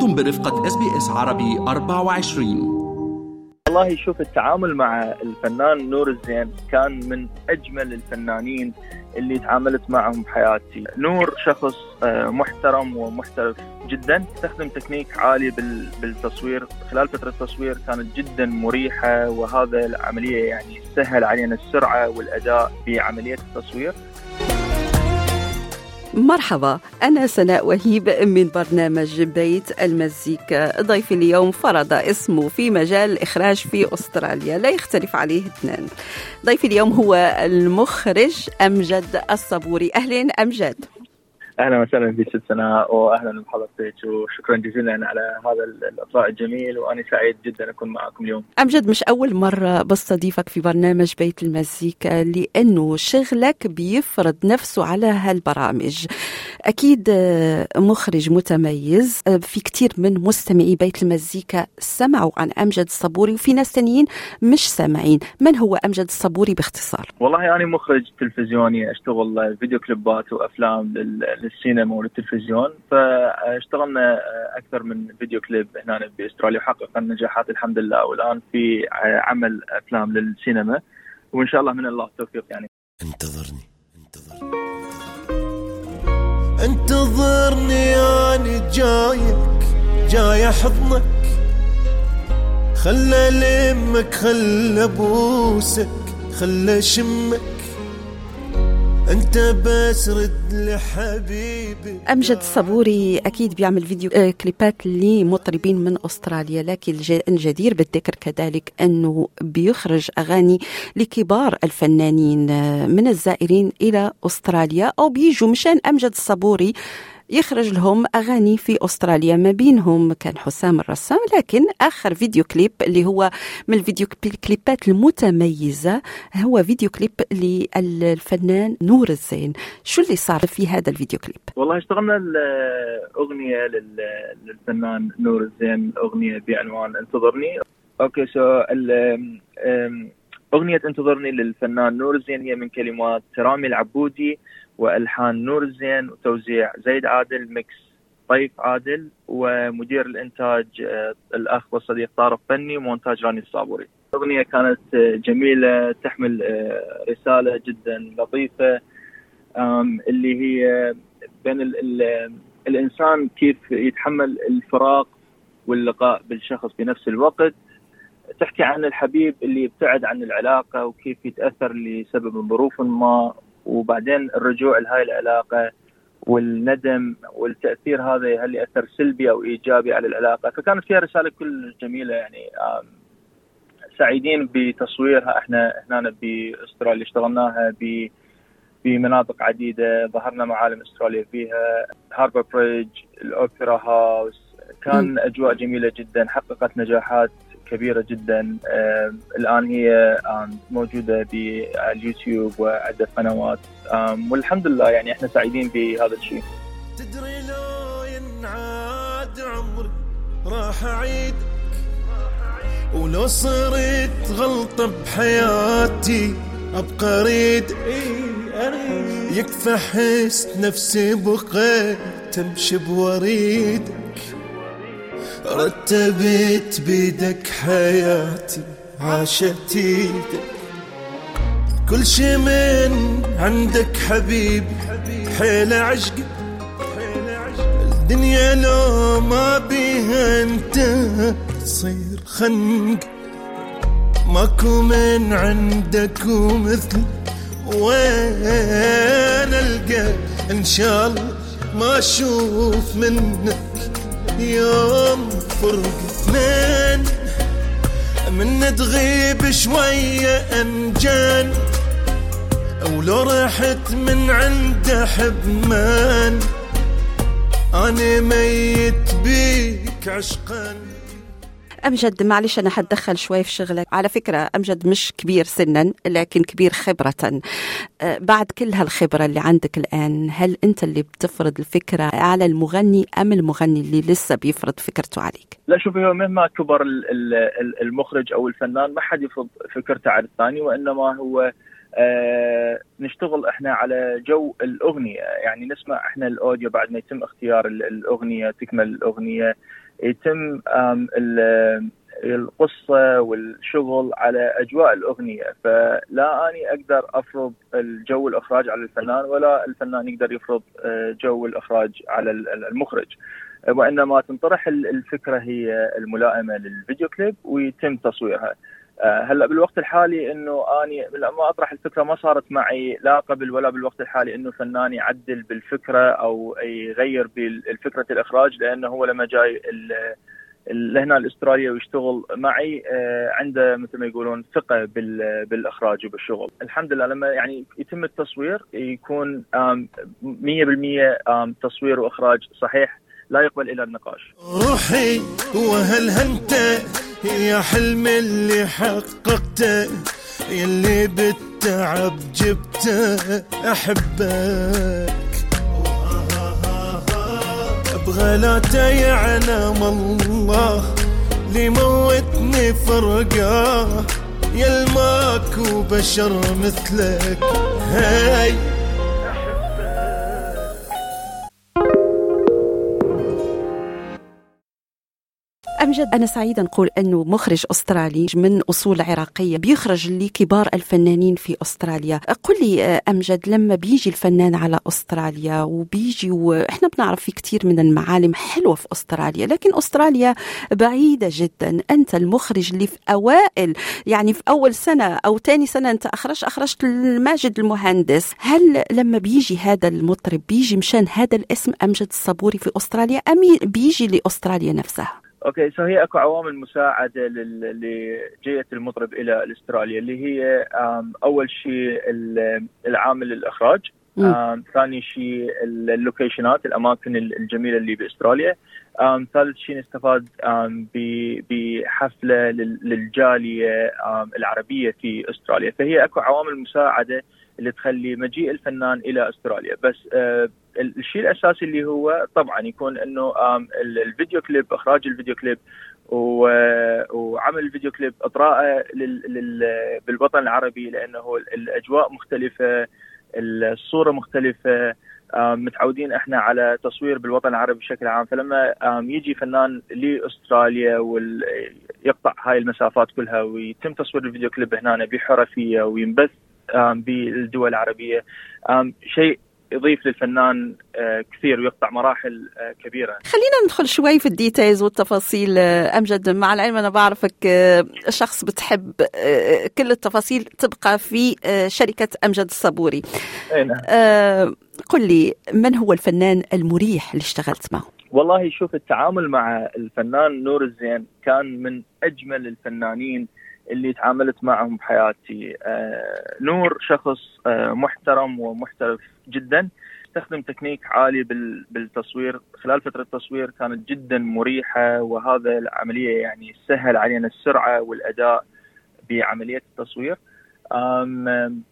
أنتم برفقة SBS عربي 24 والله شوف التعامل مع الفنان نور الزين كان من أجمل الفنانين اللي تعاملت معهم بحياتي نور شخص آه، محترم ومحترف جدا. استخدم تكنيك عالي بالتصوير. خلال فترة التصوير كانت جدا مريحة وهذا العملية يعني سهل علينا السرعة والأداء في عمليه التصوير. مرحبا أنا سناء وهيب من برنامج بيت المزيكا ضيفي اليوم فرض اسمه في مجال الإخراج في أستراليا لا يختلف عليه اثنان. ضيفي اليوم هو المخرج أمجد الصبوري. أهلا أمجد. أهلا وسهلا في ست سناء واهلا بحضرتك وشكرا جزيلا على هذا الاطلاع الجميل وأنا سعيد جدا أكون معكم اليوم. امجد مش أول مرة بستضيفك في برنامج بيت المزيكا لأنه شغلك بيفرض نفسه على هالبرامج. أكيد مخرج متميز في كثير من مستمعي بيت المزيكا سمعوا عن امجد الصبوري وفي ناس ثانيين مش سامعين، من هو امجد الصبوري باختصار؟ والله أنا مخرج تلفزيوني أشتغل فيديو كليبات وأفلام للسينما وللتلفزيون فاشتغلنا أكثر من فيديو كليب هنا باستراليا وحققنا نجاحات الحمد لله والآن في عمل أفلام للسينما وإن شاء الله من الله التوفيق يعني. انتظرني انتظرني. انتظرني أنا جايك جاي أحضنك. خلى لمك خلى ابوسك خلى شمك. أنت بس رد لحبيبي. أمجد الصبوري أكيد بيعمل فيديو آه، كليبات لمطربين من أستراليا لكن الجدير بالذكر كذلك أنه بيخرج أغاني لكبار الفنانين آه، من الزائرين إلى أستراليا أو بيجوا مشان أمجد الصبوري يخرج لهم أغاني في أستراليا ما بينهم كان حسام الرسام. لكن آخر فيديو كليب اللي هو من الفيديو كليبات المتميزة هو فيديو كليب للفنان نور الزين. شو اللي صار في هذا الفيديو كليب؟ والله اشتغلنا الأغنية للفنان نور الزين أغنية بعنوان انتظرني. Okay so أغنية انتظرني للفنان نور الزين هي من كلمات رامي العبودي وألحان نور الزين وتوزيع زيد عادل mix طيف عادل ومدير الإنتاج آه، الأخ والصديق طارق فني ومونتاج راني الصابوري. الاغنيه كانت آه، جميلة تحمل آه، رسالة جدا لطيفة اللي هي بين ال ال الإنسان كيف يتحمل الفراق واللقاء بالشخص في نفس الوقت تحكي عن الحبيب اللي يبتعد عن العلاقة وكيف يتأثر لسبب ظروف ما وبعدين الرجوع لهاي العلاقة والندم والتأثير هذا هل يأثر سلبي أو إيجابي على العلاقة؟ فكانت فيها رسالة كل جميلة يعني سعيدين بتصويرها. إحنا هنا بأستراليا اشتغلناها ب بمناطق عديدة ظهرنا معالم أستراليا فيها هاربر بريدج الأوبرا هاوس كان أجواء جميلة جدا حققت نجاحات. كبيرة جدا. الآن هي موجودة باليوتيوب وعدة قنوات. والحمد لله يعني إحنا سعيدين بهذا الشيء. تدري لو ينعاد عمري راح أعيدك ولو صرت غلطة بحياتي أبقى أريد. يكفى حس نفسي بقيت تمشي بوريدك. رتبت بيدك حياتي عاشت إيدك. كل شي من عندك حبيبي حيل عشقي الدنيا لو ما بيها أنت تصير خنق. ماكو من عندك ومثل وين ألقى؟ إن شاء الله ما أشوف منك يوم. فرق من؟ من تغيب شوية أمجان ولو رحت من عند حبمان أنا ميت بيك عشقا. أمجد معلش أنا حتدخل شوي في شغلك. على فكرة أمجد مش كبير سنا لكن كبير خبرة. أه، بعد كل هالخبرة اللي عندك الآن هل أنت اللي بتفرض الفكرة على المغني أم المغني اللي لسه بيفرض فكرته عليك؟ لا شوفي هو مهما كبر المخرج أو الفنان ما حد يفرض فكرته على الثاني وإنما هو آه نشتغل إحنا على جو الأغنية. يعني نسمع إحنا الأوديو بعد ما يتم اختيار الأغنية تكمل الأغنية. يتم آم، ال- القصة والشغل على أجواء الأغنية. فلا أني أقدر أفرض الجو الإخراج على الفنان ولا الفنان يقدر يفرض آه، جو الإخراج على ال- ال- المخرج. وإنما تنطرح ال- الفكرة هي الملائمة للفيديو كليب ويتم تصويرها. هلا بالوقت الحالي إنه آني لما أطرح الفكرة ما صارت معي لا قبل ولا بالوقت الحالي إنه فنان يعدل بالفكرة أو يغير بالفكرة الإخراج لأنه هو لما جاي لهنا الاستراليا ويشتغل معي آه، عنده مثل ما يقولون ثقة بال- بالإخراج وبالشغل. الحمد لله لما يعني يتم التصوير يكون آم، 100% آم، تصوير وإخراج صحيح. لا يقبل إلى النقاش. روحي وهل أنت يا حلم اللي حققته يلي بالتعب جبته أحبك. أبغى لا يعلم الله اللي موتني فرقاه يا الماكو بشر مثلك. هاي أمجد أنا سعيدة نقول أنه مخرج أسترالي من أصول عراقية بيخرج لكبار الفنانين في أستراليا. قل لي آه، أمجد لما بيجي الفنان على أستراليا وبيجي وإحنا بنعرف في كثير من المعالم حلوة في أستراليا لكن أستراليا بعيدة جدا. أنت المخرج اللي في أوائل يعني في أول سنة أو تاني سنة أنت أخرجت أخرجت ماجد المهندس. هل لما بيجي هذا المطرب بيجي مشان هذا الاسم أمجد الصبوري في أستراليا أم بيجي لأستراليا نفسها؟ Okay so هي أكو عوامل مساعدة لجيه المطرب إلى أستراليا اللي هي أول شيء ال- العامل الاخراج ثاني شيء ال- ال location ات الأماكن ال- الجميلة اللي بأستراليا ثالث شيء نستفاد بحفلة لل- للجالية العربية في أستراليا. فهي أكو عوامل مساعدة اللي تخلي مجيء الفنان إلى أستراليا. بس آه، الشيء الأساسي اللي هو طبعا يكون إنه الفيديو كليب إخراج الفيديو كليب وعمل الفيديو كليب لل- بالوطن العربي لأنه ال- الأجواء مختلفة الصورة مختلفة متعودين إحنا على تصوير بالوطن العربي بشكل عام. فلما يجي فنان لأستراليا ويقطع هاي المسافات كلها ويتم تصوير الفيديو كليب هنا بحرفية وينبث بالدول العربية شيء يضيف للفنان آه، كثير ويقطع مراحل آه، كبيرة. خلينا ندخل شوي في ال details والتفاصيل آه، أمجد. مع العلم أنا بعرفك شخص بتحب كل التفاصيل تبقى في شركة أمجد الصبوري. نعم. قل لي من هو الفنان المريح اللي اشتغلت معه؟ والله شوف التعامل مع الفنان نور الزين كان من أجمل الفنانين اللي تعاملت معهم بحياتي. آه نور شخص آه محترم ومحترف جدا. استخدم تكنيك عالي بال- بالتصوير. خلال فترة التصوير كانت جدا مريحة وهذا العملية يعني سهل علينا السرعة والأداء بعملية التصوير. آم،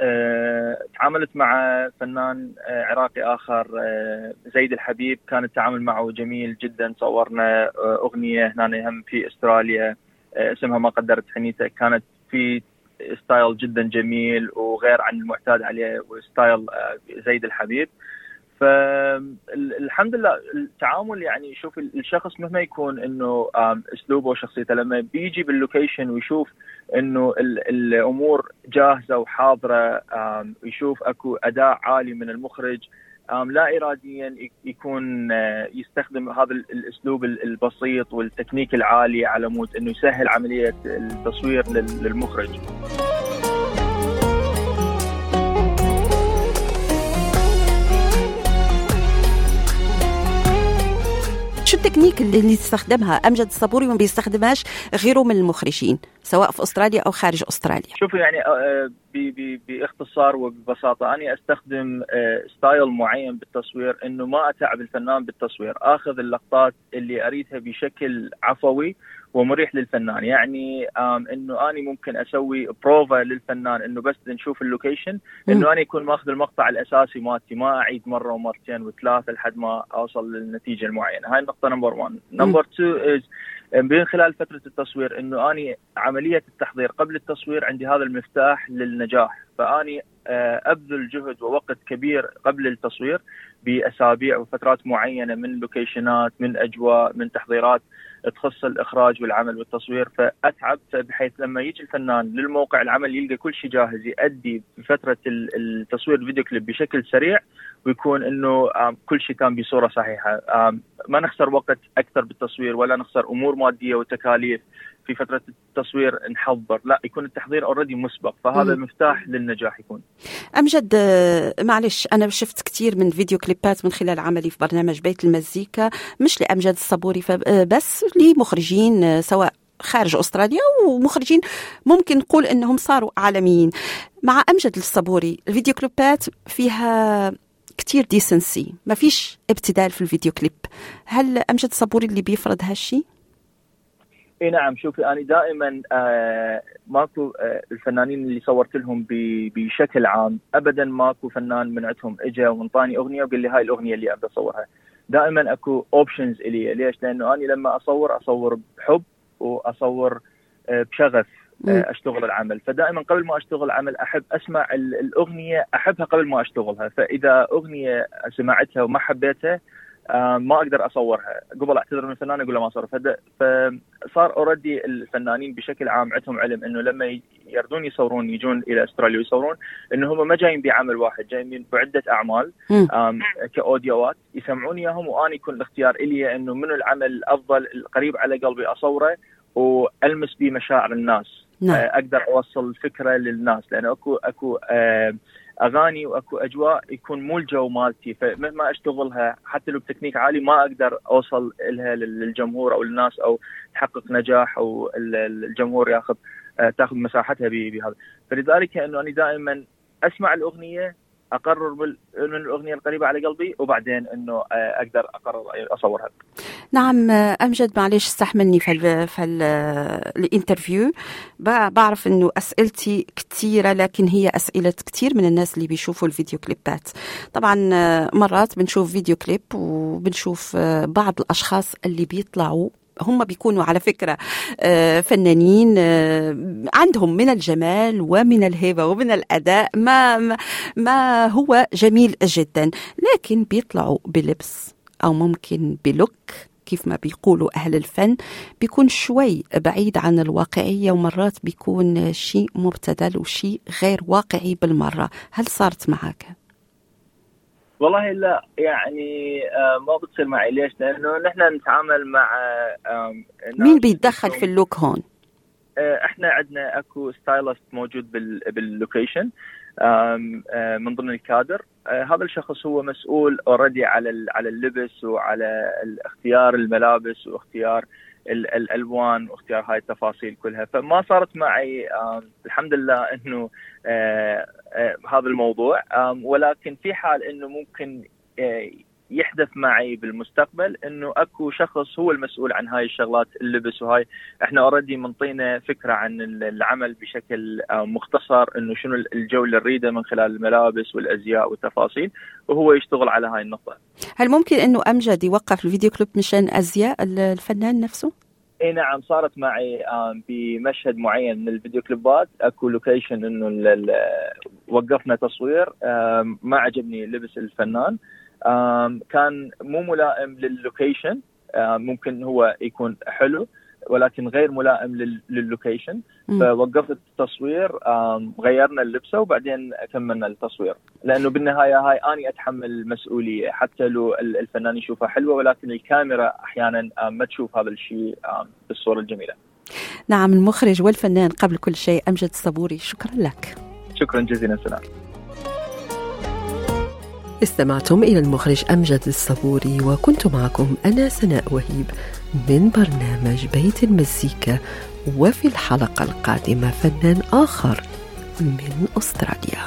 آه، تعاملت مع فنان آه، عراقي آخر آه، زيد الحبيب. كان التعامل معه جميل جدا. صورنا آه، أغنية هنا هم في أستراليا اسمها ما قدرت حنيته كانت في style جدا جميل وغير عن المعتاد عليه و style آه، زيد الحبيب. فالحمد لله التعامل يعني شوف الشخص مهما يكون إنه أسلوبه وشخصيته لما بيجي بال location ويشوف إنه ال- الأمور جاهزة وحاضرة آم، يشوف أكو أداء عالي من المخرج لا اراديا يك- يكون آه، يستخدم هذا ال- الأسلوب ال- البسيط والتكنيك العالي على مود إنه يسهل عملية التصوير لل- للمخرج. شو التكنيك اللي استخدمها أمجد الصبوري وما بيستخدمهاش غيره من المخرجين سواء في أستراليا أو خارج أستراليا. شوفوا يعني آه، ب- باختصار وببساطة أنا أستخدم آه، style معين بالتصوير إنه ما أتعب الفنان بالتصوير. آخذ اللقطات اللي أريدها بشكل عفوي ومريح للفنان. يعني إنه أني ممكن أسوي بروفا للفنان إنه بس نشوف ال location إنه أنا يكون ماخذ المقطع الأساسي مالتي ما أعيد مرة ومرتين وثلاثه لحد ما أوصل للنتيجة المعينة. هاي النقطة number 1 number 2 is من خلال فترة التصوير إنه أني عملية التحضير قبل التصوير عندي هذا المفتاح للنجاح. فأني آه، أبذل جهد ووقت كبير قبل التصوير بأسابيع وفترات معينة من لوكيشنات من أجواء من تحضيرات. تخص الإخراج والعمل والتصوير فأتعب. بحيث لما يجي الفنان للموقع العمل يلقى كل شيء جاهز يؤدي فتره التصوير الفيديو كليب بشكل سريع ويكون إنه كل شيء كان بصورة صحيحة. ما نخسر وقت أكثر بالتصوير ولا نخسر أمور مادية وتكاليف. في فترة التصوير نحضر. لا يكون التحضير already مسبق فهذا م. مفتاح للنجاح يكون. امجد آه، معلش أنا شفت كثير من فيديو كليبات من خلال عملي في برنامج بيت المزيكا مش لامجد الصبوري آه، بس لمخرجين آه، سواء خارج أستراليا ومخرجين ممكن نقول إنهم صاروا عالميين. مع امجد الصبوري الفيديو كليبات فيها كتير decency ما فيش ابتذال في الفيديو كليب. هل امجد الصبوري اللي بيفرض هالشي؟ إي نعم شوفي أنا دائما آه ماكو آه الفنانين اللي صورت لهم بشكل عام ابدا ماكو فنان من عندهم اجى وانطاني أغنية وقال لي هاي الأغنية اللي ابي أصورها. دائما أكو options إلي. ليش؟ لأنه أنا لما أصور أصور بحب وأصور آه بشغف آه أشتغل العمل. فدائما قبل ما أشتغل العمل أحب أسمع الأغنية أحبها قبل ما أشتغلها. فإذا أغنية سمعتها وما حبيتها ما أقدر أصورها. قبل أعتذر من الفنان أقول له ما أصور. فصار اوريدي الفنانين بشكل عام عندهم علم إنه لما يردون يصورون يجون إلى أستراليا ويصورون إنه هم ما جايين بعمل واحد جايين بعدة أعمال كأوديوات. يسمعون اياهم وأنا يكون الاختيار إلي إنه منو العمل الأفضل القريب على قلبي أصوره وألمس به مشاعر الناس. نعم. آه، أقدر أوصل الفكرة للناس. لأنه اكو أكو آه أغاني وأكو أجواء يكون مو الجو مالتي. فمهما أشتغلها حتى لو بتكنيك عالي ما أقدر أوصل لها للجمهور أو الناس أو تحقق نجاح أو الجمهور ياخذ آه، تاخذ مساحتها بهذا. فلذلك إنه أنا دائما أسمع الأغنية أقرر من الأغنية القريبة على قلبي وبعدين إنه آه، أقدر أقرر أصورها. نعم أمجد معلش استحملني في في ال interview بعرف إنه أسئلتي كثيره لكن هي أسئلة كثير من الناس اللي بيشوفوا الفيديو كليبات. طبعا آه، مرات بنشوف فيديو كليب وبنشوف آه، بعض الأشخاص اللي بيطلعوا هم بيكونوا على فكرة آه، فنانين آه، عندهم من الجمال ومن الهيبة ومن الأداء ما, ما هو جميل جدا لكن بيطلعوا بلبس أو ممكن ب look كيف ما بيقولوا أهل الفن بيكون شوي بعيد عن الواقعية ومرات بيكون شيء مبتذل وشيء غير واقعي بالمرة هل صارت معك؟ والله لا يعني آه، ما بتصير معي ليش؟ لأنه نحن نتعامل مع مين بيتدخل في ال look هون؟ آه، إحنا عندنا أكو stylist موجود بال location آه، من ضمن الكادر هذا الشخص هو مسؤول already على على اللبس وعلى اختيار الملابس واختيار الألوان واختيار هاي التفاصيل كلها. فما صارت معي الحمد لله إنه آه، آه، هذا الموضوع. ولكن في حال إنه ممكن آه، يحدث معي بالمستقبل إنه أكو شخص هو المسؤول عن هاي الشغلات اللبس وهاي إحنا already منطينا فكرة عن العمل بشكل مختصر إنه شنو الجو اللي نريده من خلال الملابس والأزياء والتفاصيل وهو يشتغل على هاي النقطة. هل ممكن إنه أمجد يوقف الفيديو كليب مشان أزياء الفنان نفسه؟ إي نعم صارت معي بمشهد معين من الفيديو كليبات أكو location إنه وقفنا تصوير ما عجبني لبس الفنان كان مو ملائم للوكيشن ممكن هو يكون حلو ولكن غير ملائم للوكيشن فوقفت التصوير غيرنا اللبسة وبعدين كملنا التصوير لأنه بالنهاية هاي أني أتحمل المسؤوليه حتى لو الفنان يشوفها حلوة ولكن الكاميرا أحيانا ما تشوف هذا الشيء بالصورة الجميلة. نعم المخرج والفنان قبل كل شيء أمجد الصبوري شكرا لك. شكرا جزيلا سلام. استمعتم إلى المخرج أمجد الصبوري وكنت معكم أنا سناء وهيب من برنامج بيت المزيكا وفي الحلقة القادمة فنان آخر من أستراليا.